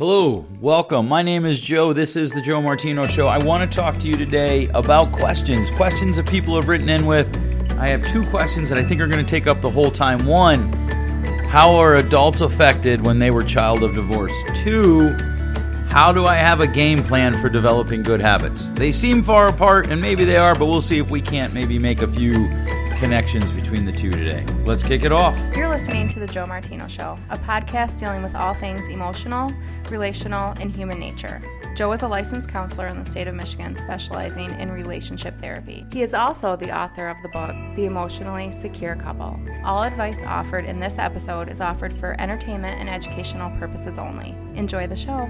Hello, welcome. My name is Joe. This is the Joe Martino Show. I want to talk to you today about questions, questions that people have written in with. I have two questions that I think are going to take up the whole time. One, how are adults affected when they were child of divorce? Two, how do I have a game plan for developing good habits? They seem far apart, and maybe they are, but we'll see if we can't maybe make a few connections between the two today. Let's kick it off. You're listening to The Joe Martino Show, a podcast dealing with all things emotional, relational, and human nature. Joe is a licensed counselor in the state of Michigan specializing in relationship therapy. He is also the author of the book, The Emotionally Secure Couple. All advice offered in this episode is offered for entertainment and educational purposes only. Enjoy the show.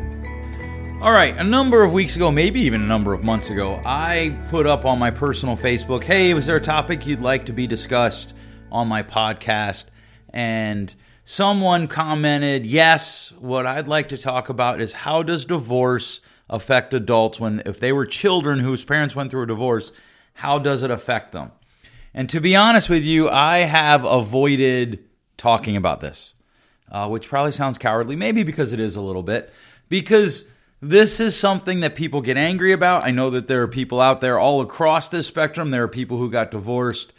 All right, a number of weeks ago, maybe even a number of months ago, I put up on my personal Facebook, hey, was there a topic you'd like to be discussed on my podcast? And someone commented, yes, what I'd like to talk about is how does divorce affect adults when, if they were children whose parents went through a divorce, how does it affect them? And to be honest with you, I have avoided talking about this, uh, which probably sounds cowardly, maybe because it is a little bit, because this is something that people get angry about. I know that there are people out there all across this spectrum. There are people who got divorced.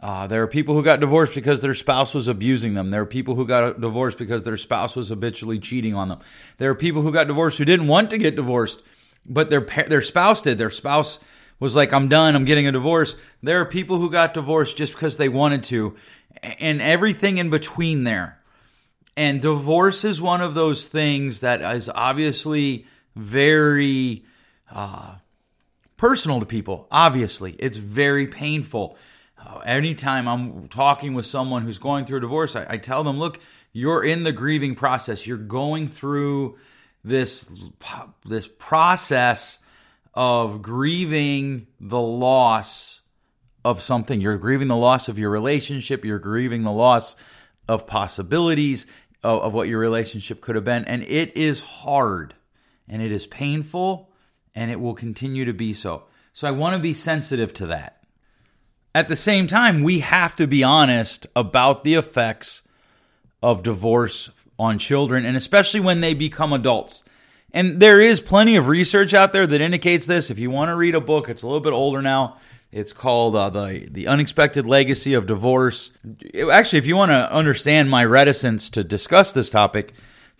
Uh, there are people who got divorced because their spouse was abusing them. There are people who got divorced because their spouse was habitually cheating on them. There are people who got divorced who didn't want to get divorced, but their their spouse did. Their spouse was like, "I'm done. I'm getting a divorce." There are people who got divorced just because they wanted to, and everything in between there. And divorce is one of those things that is obviously very uh, personal to people. Obviously, it's very painful. Uh, anytime I'm talking with someone who's going through a divorce, I, I tell them, look, you're in the grieving process. You're going through this this process of grieving the loss of something. You're grieving the loss of your relationship. You're grieving the loss of possibilities of, of what your relationship could have been, and it is hard and it is painful and it will continue to be so. So I want to be sensitive to that. At the same time, we have to be honest about the effects of divorce on children and especially when they become adults. And there is plenty of research out there that indicates this. If you want to read a book, it's a little bit older now. It's called uh, the the unexpected legacy of divorce. Actually, if you want to understand my reticence to discuss this topic,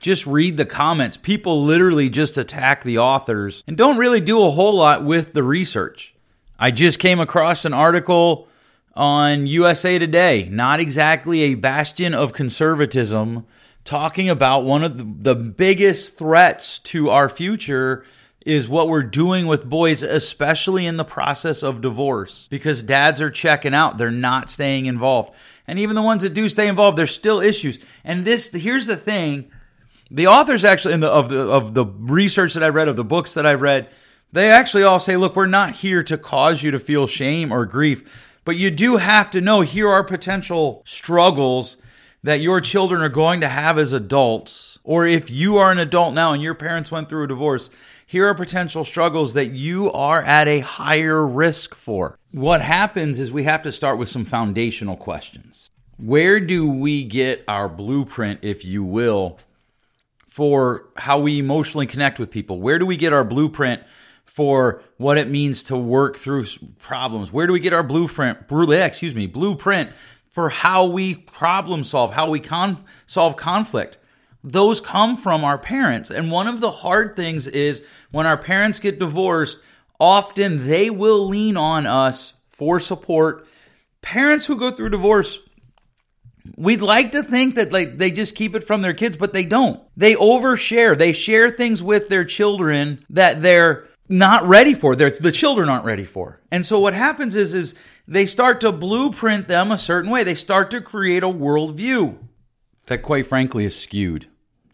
just read the comments. People literally just attack the authors and don't really do a whole lot with the research. I just came across an article on USA Today, not exactly a bastion of conservatism, talking about one of the biggest threats to our future is what we're doing with boys, especially in the process of divorce, because dads are checking out. They're not staying involved. And even the ones that do stay involved, there's still issues. And this, here's the thing the authors actually in the of the of the research that I've read of the books that I've read, they actually all say, look, we're not here to cause you to feel shame or grief, but you do have to know here are potential struggles that your children are going to have as adults, or if you are an adult now and your parents went through a divorce, here are potential struggles that you are at a higher risk for. What happens is we have to start with some foundational questions. Where do we get our blueprint, if you will, for how we emotionally connect with people? Where do we get our blueprint for what it means to work through problems? Where do we get our blueprint, excuse me, blueprint for how we problem solve, how we con- solve conflict? Those come from our parents. And one of the hard things is when our parents get divorced, often they will lean on us for support. Parents who go through divorce We'd like to think that like they just keep it from their kids, but they don't. They overshare. They share things with their children that they're not ready for. They're, the children aren't ready for. And so what happens is is they start to blueprint them a certain way. They start to create a worldview that quite frankly is skewed.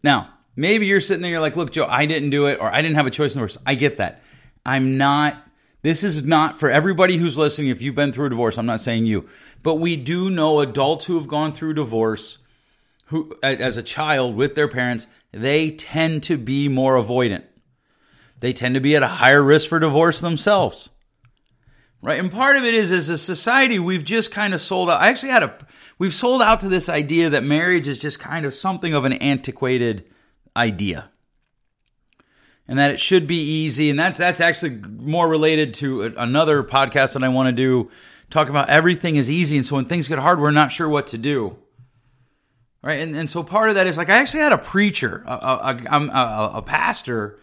Now, maybe you're sitting there, you're like, look, Joe, I didn't do it, or I didn't have a choice in the worst. I get that. I'm not this is not for everybody who's listening. If you've been through a divorce, I'm not saying you, but we do know adults who have gone through divorce who as a child with their parents, they tend to be more avoidant. They tend to be at a higher risk for divorce themselves. Right? And part of it is as a society we've just kind of sold out. I actually had a we've sold out to this idea that marriage is just kind of something of an antiquated idea. And that it should be easy. And that's that's actually more related to another podcast that I want to do, talk about everything is easy. And so when things get hard, we're not sure what to do. Right. And, and so part of that is like, I actually had a preacher, a, a, a, a pastor,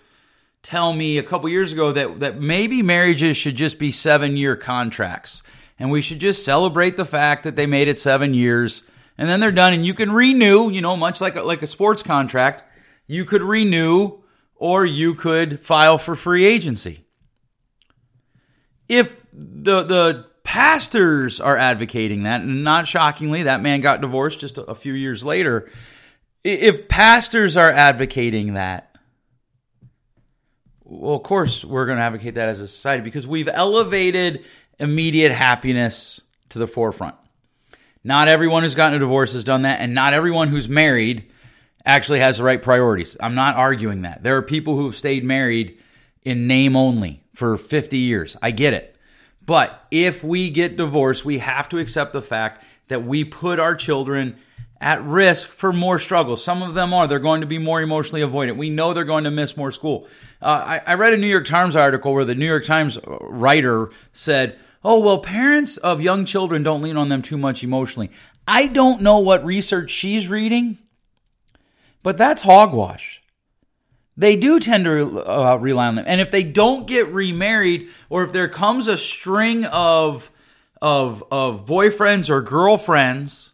tell me a couple years ago that, that maybe marriages should just be seven year contracts. And we should just celebrate the fact that they made it seven years and then they're done. And you can renew, you know, much like a, like a sports contract, you could renew or you could file for free agency. If the the pastors are advocating that, and not shockingly, that man got divorced just a few years later. If pastors are advocating that, well, of course, we're going to advocate that as a society because we've elevated immediate happiness to the forefront. Not everyone who's gotten a divorce has done that, and not everyone who's married actually has the right priorities. I'm not arguing that. There are people who have stayed married in name only for 50 years. I get it. But if we get divorced, we have to accept the fact that we put our children at risk for more struggles. Some of them are. They're going to be more emotionally avoidant. We know they're going to miss more school. Uh, I, I read a New York Times article where the New York Times writer said, Oh, well, parents of young children don't lean on them too much emotionally. I don't know what research she's reading, but that's hogwash. They do tend to uh, rely on them. And if they don't get remarried, or if there comes a string of, of, of boyfriends or girlfriends,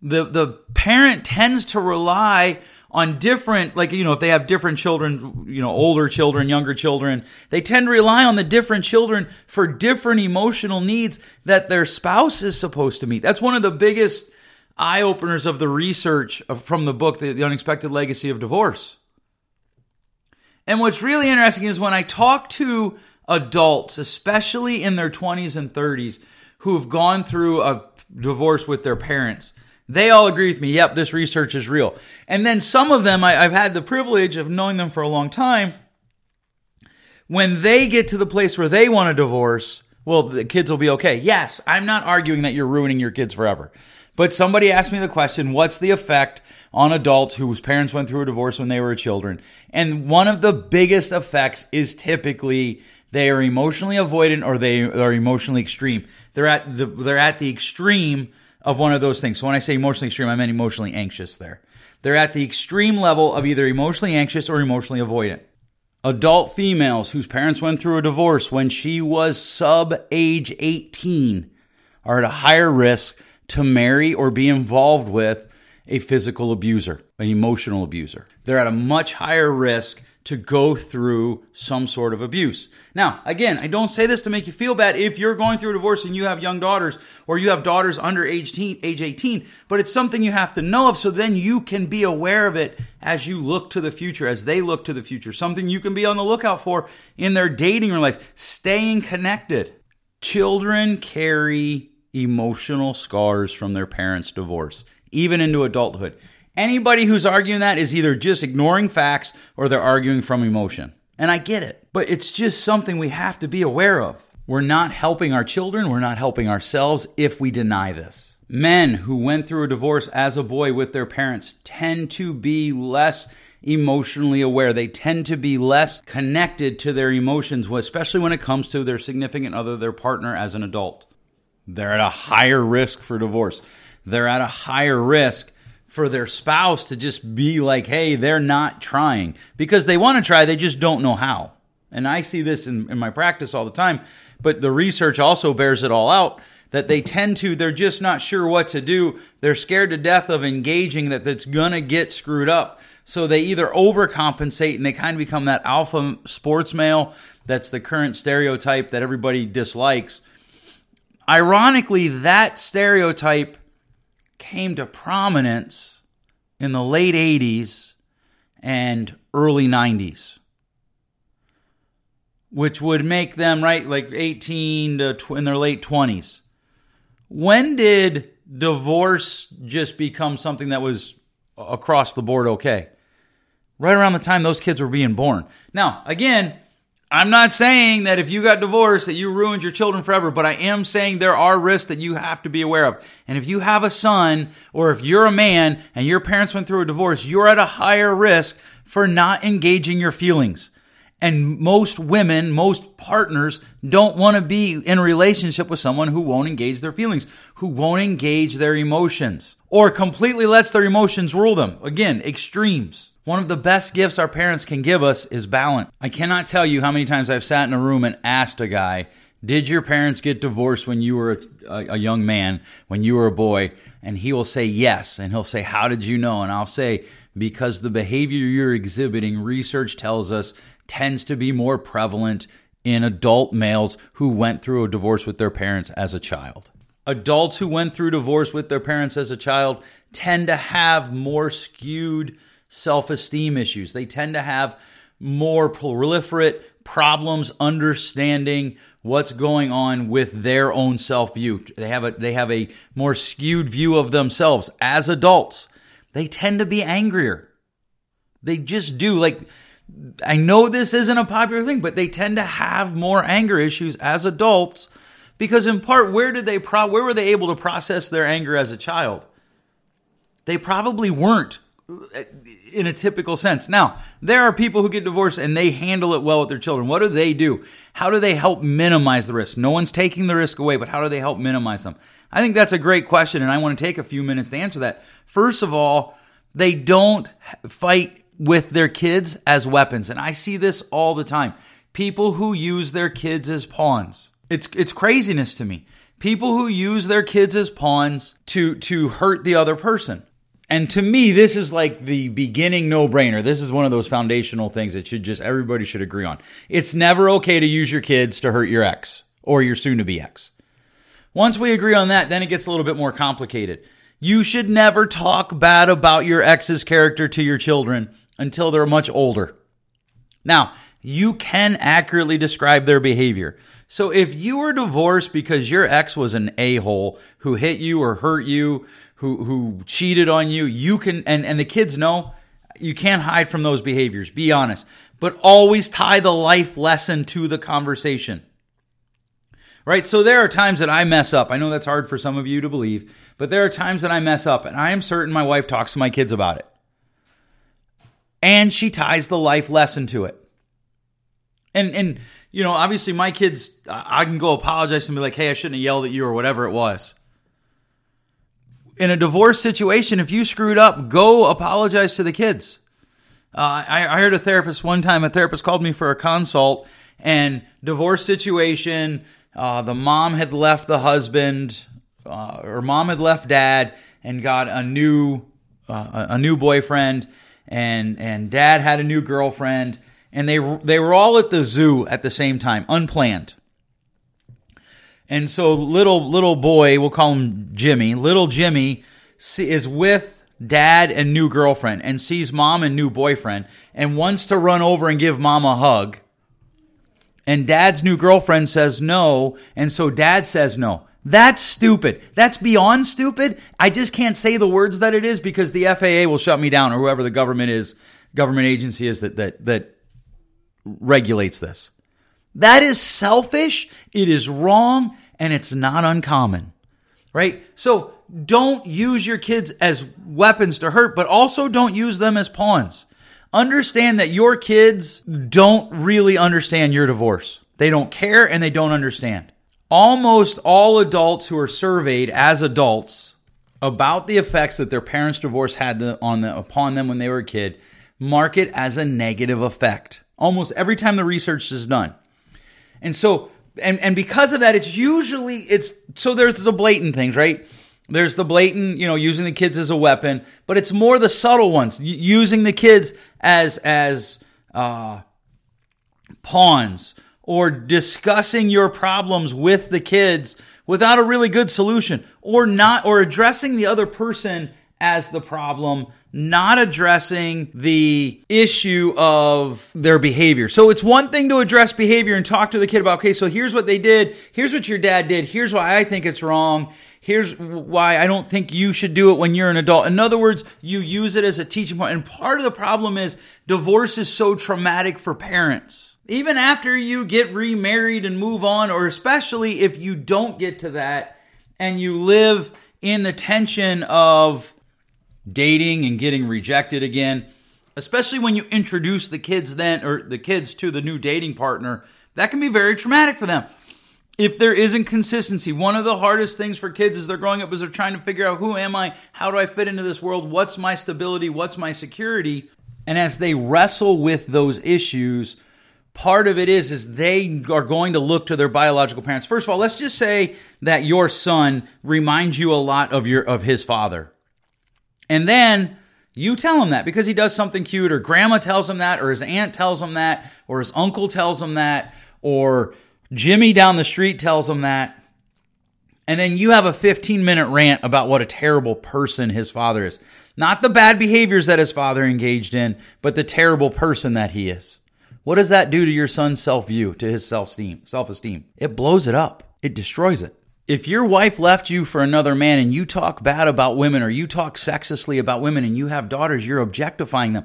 the, the parent tends to rely on different like you know if they have different children you know older children younger children they tend to rely on the different children for different emotional needs that their spouse is supposed to meet that's one of the biggest eye openers of the research of, from the book, the, the Unexpected Legacy of Divorce. And what's really interesting is when I talk to adults, especially in their 20s and 30s, who have gone through a divorce with their parents, they all agree with me. Yep, this research is real. And then some of them, I, I've had the privilege of knowing them for a long time. When they get to the place where they want a divorce, well, the kids will be okay. Yes, I'm not arguing that you're ruining your kids forever. But somebody asked me the question what's the effect on adults whose parents went through a divorce when they were children? And one of the biggest effects is typically they are emotionally avoidant or they are emotionally extreme. They're at the they're at the extreme of one of those things. So when I say emotionally extreme, I mean emotionally anxious there. They're at the extreme level of either emotionally anxious or emotionally avoidant. Adult females whose parents went through a divorce when she was sub age 18 are at a higher risk to marry or be involved with a physical abuser, an emotional abuser. They're at a much higher risk to go through some sort of abuse. Now, again, I don't say this to make you feel bad if you're going through a divorce and you have young daughters or you have daughters under age, teen, age 18, but it's something you have to know of so then you can be aware of it as you look to the future, as they look to the future. Something you can be on the lookout for in their dating or life, staying connected. Children carry emotional scars from their parents' divorce, even into adulthood. Anybody who's arguing that is either just ignoring facts or they're arguing from emotion. And I get it, but it's just something we have to be aware of. We're not helping our children, we're not helping ourselves if we deny this. Men who went through a divorce as a boy with their parents tend to be less emotionally aware. They tend to be less connected to their emotions, especially when it comes to their significant other, their partner as an adult. They're at a higher risk for divorce. They're at a higher risk for their spouse to just be like, hey, they're not trying because they want to try, they just don't know how. And I see this in, in my practice all the time, but the research also bears it all out that they tend to, they're just not sure what to do. They're scared to death of engaging that that's gonna get screwed up. So they either overcompensate and they kind of become that alpha sports male that's the current stereotype that everybody dislikes Ironically, that stereotype came to prominence in the late 80s and early 90s, which would make them, right, like 18 to tw- in their late 20s. When did divorce just become something that was across the board okay? Right around the time those kids were being born. Now, again, I'm not saying that if you got divorced that you ruined your children forever, but I am saying there are risks that you have to be aware of. And if you have a son or if you're a man and your parents went through a divorce, you're at a higher risk for not engaging your feelings. And most women, most partners don't want to be in a relationship with someone who won't engage their feelings, who won't engage their emotions, or completely lets their emotions rule them. Again, extremes. One of the best gifts our parents can give us is balance. I cannot tell you how many times I've sat in a room and asked a guy, Did your parents get divorced when you were a, a, young man, when you were a boy? And he will say yes. And he'll say, How did you know? And I'll say, Because the behavior you're exhibiting, research tells us, tends to be more prevalent in adult males who went through a divorce with their parents as a child. Adults who went through divorce with their parents as a child tend to have more skewed self esteem issues. They tend to have more proliferate problems understanding what's going on with their own self view. They have a they have a more skewed view of themselves as adults. They tend to be angrier. They just do. Like I know this isn't a popular thing, but they tend to have more anger issues as adults because in part where did they pro- where were they able to process their anger as a child? They probably weren't in a typical sense. Now, there are people who get divorced and they handle it well with their children. What do they do? How do they help minimize the risk? No one's taking the risk away, but how do they help minimize them? I think that's a great question, and I want to take a few minutes to answer that. First of all, they don't fight with their kids as weapons, and I see this all the time. People who use their kids as pawns. It's it's craziness to me. People who use their kids as pawns to to hurt the other person. And to me, this is like the beginning no brainer. This is one of those foundational things that should just everybody should agree on. It's never okay to use your kids to hurt your ex or your soon to be ex. Once we agree on that, then it gets a little bit more complicated. You should never talk bad about your ex's character to your children until they're much older. Now, you can accurately describe their behavior. So if you were divorced because your ex was an a-hole who hit you or hurt you, who who cheated on you, you can and and the kids know you can't hide from those behaviors. Be honest, but always tie the life lesson to the conversation. Right? So there are times that I mess up. I know that's hard for some of you to believe, but there are times that I mess up and I am certain my wife talks to my kids about it. And she ties the life lesson to it. And and you know, obviously my kids I can go apologize and be like, "Hey, I shouldn't have yelled at you or whatever it was." in a divorce situation, if you screwed up, go apologize to the kids. Uh, I, I heard a therapist one time, a therapist called me for a consult and divorce situation. Uh, the mom had left the husband, uh, or mom had left dad and got a new, uh, a new boyfriend and, and dad had a new girlfriend and they, they were all at the zoo at the same time, unplanned. And so little little boy, we'll call him Jimmy. Little Jimmy is with dad and new girlfriend and sees mom and new boyfriend and wants to run over and give mom a hug. And dad's new girlfriend says no, and so dad says no. That's stupid. That's beyond stupid. I just can't say the words that it is because the FAA will shut me down or whoever the government is, government agency is that that that regulates this. That is selfish, it is wrong, and it's not uncommon, right? So don't use your kids as weapons to hurt, but also don't use them as pawns. Understand that your kids don't really understand your divorce. They don't care and they don't understand. Almost all adults who are surveyed as adults about the effects that their parents' divorce had on the, upon them when they were a kid mark it as a negative effect. Almost every time the research is done. And so, and, and because of that, it's usually, it's, so there's the blatant things, right? There's the blatant, you know, using the kids as a weapon, but it's more the subtle ones, using the kids as, as, uh, pawns or discussing your problems with the kids without a really good solution or not, or addressing the other person as the problem, not addressing the issue of their behavior. So it's one thing to address behavior and talk to the kid about, okay, so here's what they did. Here's what your dad did. Here's why I think it's wrong. Here's why I don't think you should do it when you're an adult. In other words, you use it as a teaching point. And part of the problem is divorce is so traumatic for parents Even after you get remarried and move on, or especially if you don't get to that and you live in the tension of dating and getting rejected again, especially when you introduce the kids then or the kids to the new dating partner, that can be very traumatic for them. If there isn't consistency, one of the hardest things for kids as they're growing up is they're trying to figure out who am I? How do I fit into this world? What's my stability? What's my security? And as they wrestle with those issues, part of it is is they are going to look to their biological parents. First of all, let's just say that your son reminds you a lot of your of his father. And then you tell him that because he does something cute, or grandma tells him that, or his aunt tells him that, or his uncle tells him that, or Jimmy down the street tells him that. And then you have a 15 minute rant about what a terrible person his father is. Not the bad behaviors that his father engaged in, but the terrible person that he is. What does that do to your son's self view, to his self esteem? Self esteem. It blows it up. It destroys it if your wife left you for another man and you talk bad about women or you talk sexistly about women and you have daughters, you're objectifying them.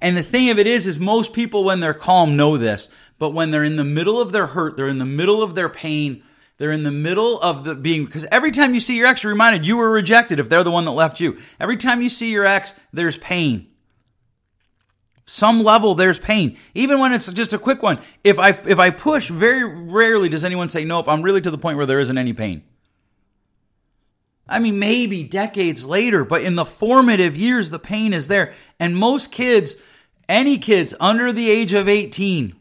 And the thing of it is, is most people when they're calm know this, but when they're in the middle of their hurt, they're in the middle of their pain, they're in the middle of the being, because every time you see your ex, you're reminded you were rejected if they're the one that left you. Every time you see your ex, there's pain some level there's pain. Even when it's just a quick one if i if i push very rarely does anyone say nope i'm really to the point where there isn't any pain i mean maybe decades later but in the formative years the pain is there. And most kids any kids under the age of 18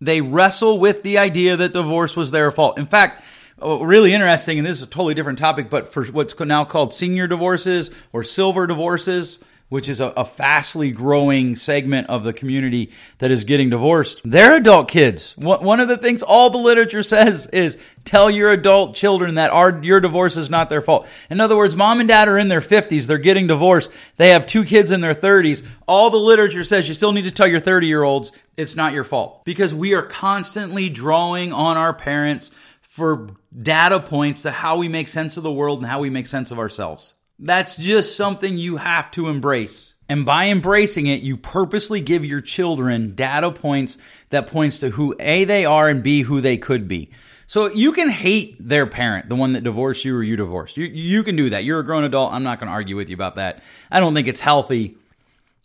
they wrestle with the idea that divorce was their fault. In fact oh, really interesting and this is a totally different topic but for what's now called senior divorces or silver divorces which is a, a, fastly growing segment of the community that is getting divorced. They're adult kids. One of the things all the literature says is tell your adult children that our, your divorce is not their fault. In other words, mom and dad are in their 50s. They're getting divorced. They have two kids in their 30s. All the literature says you still need to tell your 30 year olds it's not your fault because we are constantly drawing on our parents for data points to how we make sense of the world and how we make sense of ourselves. That's just something you have to embrace. And by embracing it, you purposely give your children data points that points to who A they are and B who they could be. So you can hate their parent, the one that divorced you or you divorced. You you can do that. You're a grown adult. I'm not going to argue with you about that. I don't think it's healthy,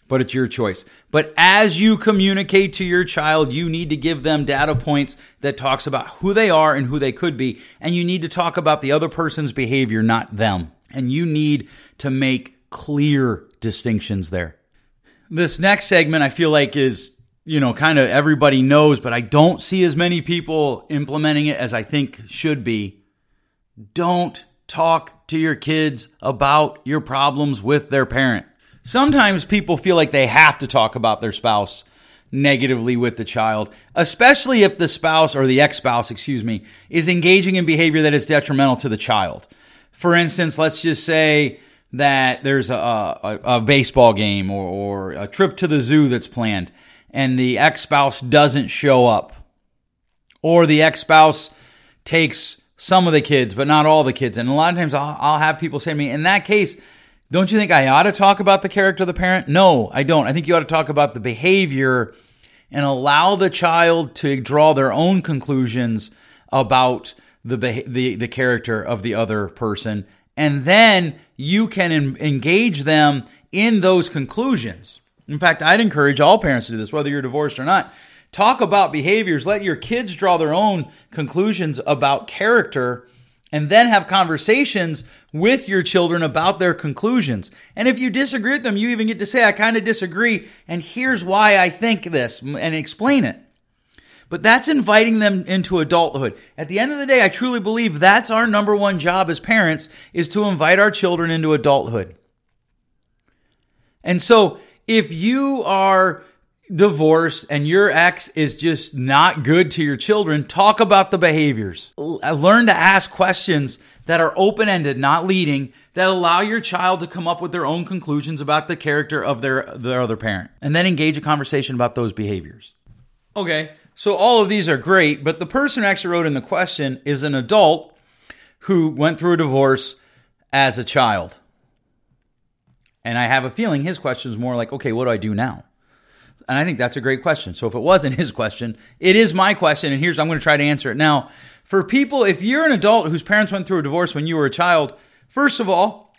but it's your choice. But as you communicate to your child, you need to give them data points that talks about who they are and who they could be, and you need to talk about the other person's behavior, not them. And you need to make clear distinctions there. This next segment I feel like is, you know, kind of everybody knows, but I don't see as many people implementing it as I think should be. Don't talk to your kids about your problems with their parent. Sometimes people feel like they have to talk about their spouse negatively with the child, especially if the spouse or the ex spouse, excuse me, is engaging in behavior that is detrimental to the child. For instance, let's just say that there's a, a, a baseball game or, or a trip to the zoo that's planned and the ex spouse doesn't show up, or the ex spouse takes some of the kids, but not all the kids. And a lot of times I'll, I'll, have people say to me, in that case, don't you think I ought to talk about the character of the parent? No, I don't. I think you ought to talk about the behavior and allow the child to draw their own conclusions about the the the character of the other person, and then you can en- engage them in those conclusions. In fact, I'd encourage all parents to do this, whether you're divorced or not. Talk about behaviors. Let your kids draw their own conclusions about character and then have conversations with your children about their conclusions. And if you disagree with them, you even get to say, I kind of disagree, and here's why I think this, and explain it. But that's inviting them into adulthood. At the end of the day, I truly believe that's our number one job as parents is to invite our children into adulthood. And so if you are divorced and your ex is just not good to your children, talk about the behaviors. Uh, learn to ask questions that are open ended, not leading, that allow your child to come up with their own conclusions about the character of their, their other parent. And then engage a conversation about those behaviors. Okay, so all of these are great, but the person who actually wrote in the question is an adult who went through a divorce as a child. And I have a feeling his question is more like, okay, what do I do now? And I think that's a great question. So if it wasn't his question, it is my question. And here's, I'm going to try to answer it now. For people, if you're an adult whose parents went through a divorce when you were a child, first of all,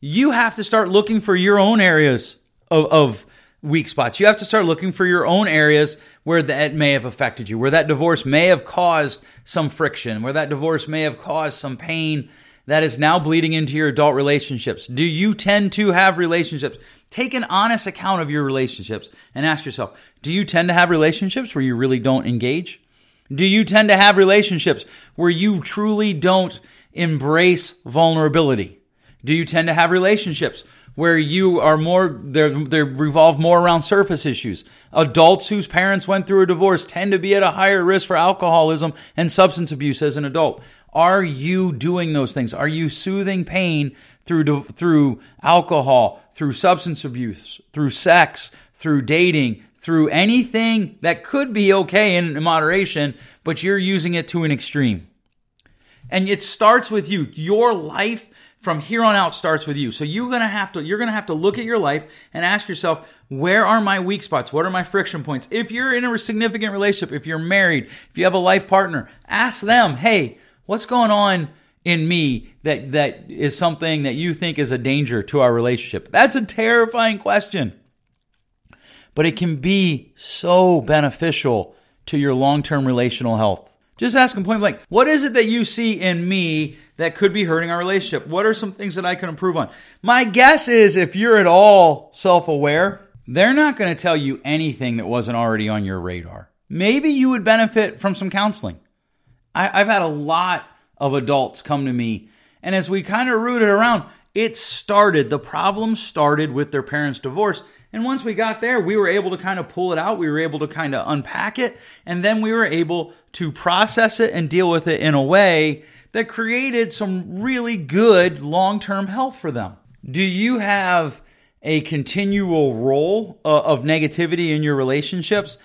you have to start looking for your own areas of, of weak spots. You have to start looking for your own areas where that may have affected you, where that divorce may have caused some friction, where that divorce may have caused some pain that is now bleeding into your adult relationships. Do you tend to have relationships? Take an honest account of your relationships and ask yourself, do you tend to have relationships where you really don't engage? Do you tend to have relationships where you truly don't embrace vulnerability? Do you tend to have relationships where you are more they they revolve more around surface issues. Adults whose parents went through a divorce tend to be at a higher risk for alcoholism and substance abuse as an adult. Are you doing those things? Are you soothing pain through through alcohol, through substance abuse, through sex, through dating, through anything that could be okay in moderation, but you're using it to an extreme? And it starts with you. Your life from here on out starts with you. So you're going to have to you're going to have to look at your life and ask yourself, where are my weak spots? What are my friction points? If you're in a significant relationship, if you're married, if you have a life partner, ask them, "Hey, what's going on in me that that is something that you think is a danger to our relationship?" That's a terrifying question. But it can be so beneficial to your long-term relational health. Just ask them point blank, what is it that you see in me that could be hurting our relationship? What are some things that I can improve on? My guess is if you're at all self aware, they're not going to tell you anything that wasn't already on your radar. Maybe you would benefit from some counseling. I, have had a lot of adults come to me, and as we kind of rooted around, it started, the problem started with their parents' divorce. And once we got there, we were able to kind of pull it out. We were able to kind of unpack it. And then we were able to process it and deal with it in a way that created some really good long term health for them. Do you have a continual role uh, of negativity in your relationships?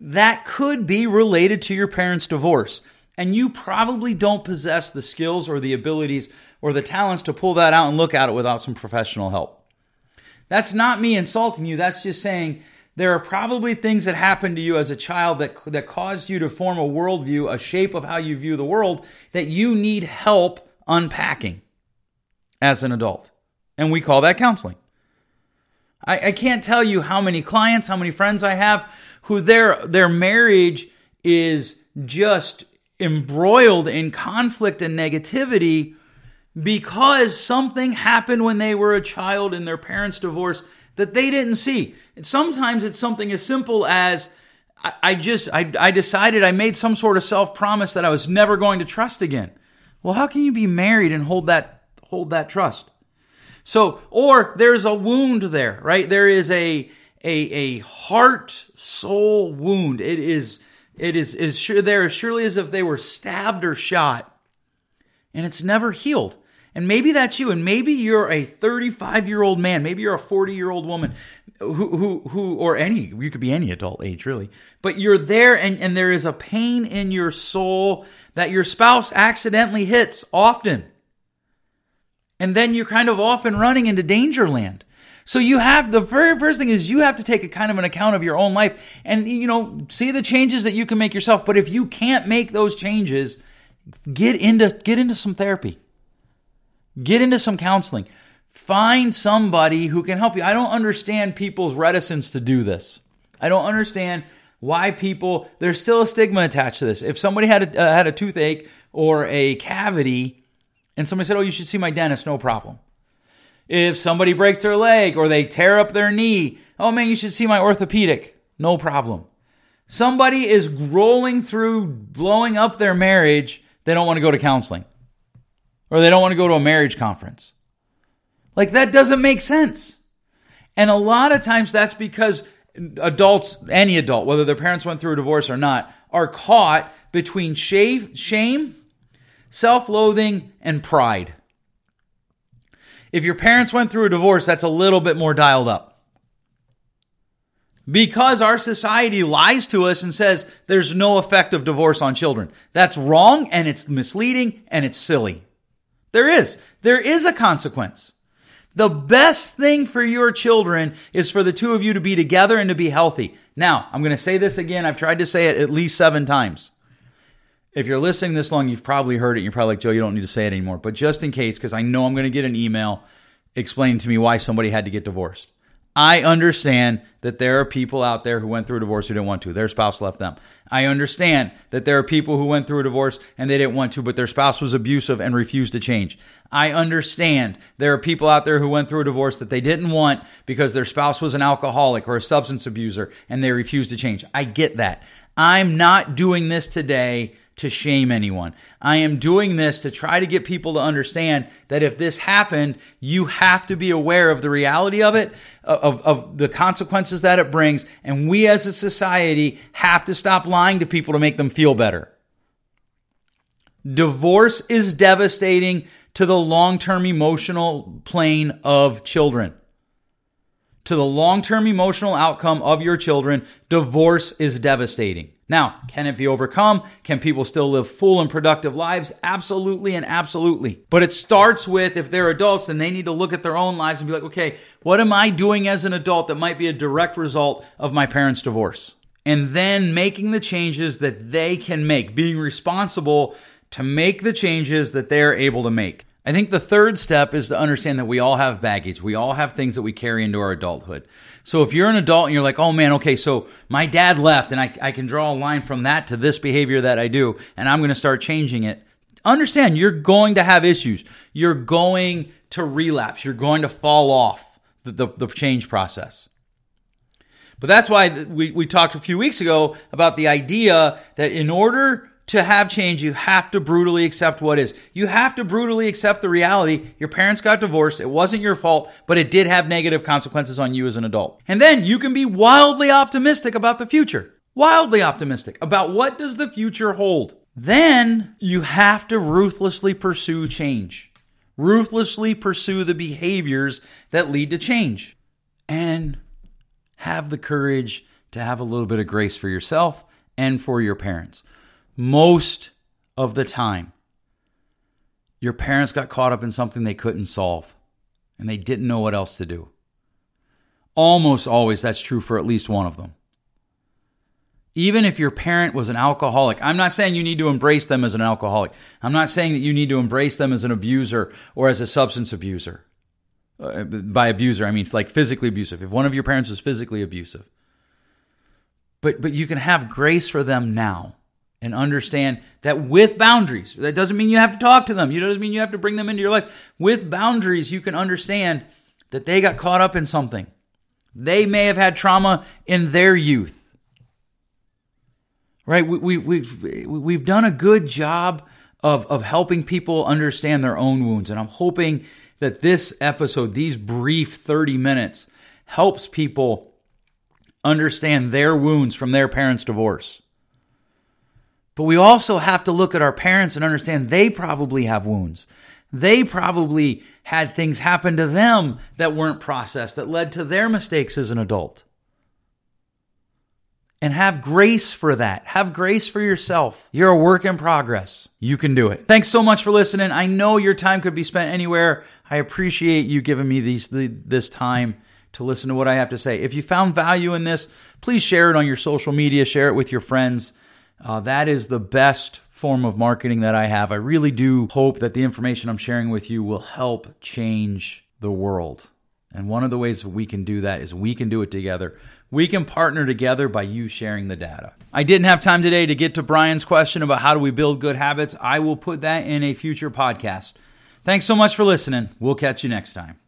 That could be related to your parents' divorce. And you probably don't possess the skills or the abilities or the talents to pull that out and look at it without some professional help. That's not me insulting you. That's just saying there are probably things that happened to you as a child that, that caused you to form a worldview, a shape of how you view the world, that you need help unpacking as an adult. And we call that counseling. I, I can't tell you how many clients, how many friends I have who their, their marriage is just embroiled in conflict and negativity because something happened when they were a child and their parents divorced that they didn't see. And sometimes it's something as simple as I, I just I, I decided I made some sort of self promise that I was never going to trust again. Well, how can you be married and hold that hold that trust? So, or there's a wound there, right? There is a a a heart soul wound. It is it is is sure there as surely as if they were stabbed or shot, and it's never healed. And maybe that's you. And maybe you're a 35 year old man. Maybe you're a 40 year old woman who, who, who, or any, you could be any adult age really. But you're there and, and there is a pain in your soul that your spouse accidentally hits often. And then you're kind of off and running into danger land. So you have the very first thing is you have to take a kind of an account of your own life and you know see the changes that you can make yourself. But if you can't make those changes, get into get into some therapy. Get into some counseling. Find somebody who can help you. I don't understand people's reticence to do this. I don't understand why people there's still a stigma attached to this. If somebody had a, uh, had a toothache or a cavity and somebody said, "Oh, you should see my dentist," no problem. If somebody breaks their leg or they tear up their knee, "Oh man, you should see my orthopedic." No problem. Somebody is rolling through blowing up their marriage, they don't want to go to counseling or they don't want to go to a marriage conference. Like that doesn't make sense. And a lot of times that's because adults, any adult, whether their parents went through a divorce or not, are caught between shame, self loathing, and pride. If your parents went through a divorce, that's a little bit more dialed up. Because our society lies to us and says there's no effect of divorce on children. That's wrong and it's misleading and it's silly. There is. There is a consequence. The best thing for your children is for the two of you to be together and to be healthy. Now, I'm going to say this again. I've tried to say it at least seven times. If you're listening this long, you've probably heard it. You're probably like, Joe, you don't need to say it anymore. But just in case, because I know I'm going to get an email explaining to me why somebody had to get divorced. I understand that there are people out there who went through a divorce who didn't want to. Their spouse left them. I understand that there are people who went through a divorce and they didn't want to, but their spouse was abusive and refused to change. I understand there are people out there who went through a divorce that they didn't want because their spouse was an alcoholic or a substance abuser and they refused to change. I get that. I'm not doing this today to shame anyone. I am doing this to try to get people to understand that if this happened, you have to be aware of the reality of it, of, of the consequences that it brings. And we as a society have to stop lying to people to make them feel better. Divorce is devastating to the long term emotional plane of children. To the long term emotional outcome of your children, divorce is devastating. Now, can it be overcome? Can people still live full and productive lives? Absolutely and absolutely. But it starts with if they're adults, then they need to look at their own lives and be like, okay, what am I doing as an adult that might be a direct result of my parents' divorce? And then making the changes that they can make, being responsible to make the changes that they're able to make. I think the third step is to understand that we all have baggage. We all have things that we carry into our adulthood. So if you're an adult and you're like, oh man, okay, so my dad left and I, I can draw a line from that to this behavior that I do and I'm going to start changing it. Understand you're going to have issues. You're going to relapse. You're going to fall off the, the, the change process. But that's why we, we talked a few weeks ago about the idea that in order to have change, you have to brutally accept what is. You have to brutally accept the reality your parents got divorced. It wasn't your fault, but it did have negative consequences on you as an adult. And then you can be wildly optimistic about the future. Wildly optimistic about what does the future hold. Then you have to ruthlessly pursue change. Ruthlessly pursue the behaviors that lead to change. And have the courage to have a little bit of grace for yourself and for your parents most of the time, your parents got caught up in something they couldn't solve and they didn't know what else to do. Almost always, that's true for at least one of them. Even if your parent was an alcoholic, I'm not saying you need to embrace them as an alcoholic. I'm not saying that you need to embrace them as an abuser or as a substance abuser. Uh, by abuser, I mean like physically abusive. If one of your parents is physically abusive, but but you can have grace for them now and understand that with boundaries, that doesn't mean you have to talk to them. It doesn't mean you have to bring them into your life. With boundaries, you can understand that they got caught up in something. They may have had trauma in their youth. Right? We, we, we've, we've done a good job of, of helping people understand their own wounds. And I'm hoping that this episode, these brief 30 minutes, helps people understand their wounds from their parents' divorce. But we also have to look at our parents and understand they probably have wounds. They probably had things happen to them that weren't processed that led to their mistakes as an adult. And have grace for that. Have grace for yourself. You're a work in progress. You can do it. Thanks so much for listening. I know your time could be spent anywhere. I appreciate you giving me these this time to listen to what I have to say. If you found value in this, please share it on your social media, share it with your friends. Uh, that is the best form of marketing that I have. I really do hope that the information I'm sharing with you will help change the world. And one of the ways we can do that is we can do it together. We can partner together by you sharing the data. I didn't have time today to get to Brian's question about how do we build good habits. I will put that in a future podcast. Thanks so much for listening. We'll catch you next time.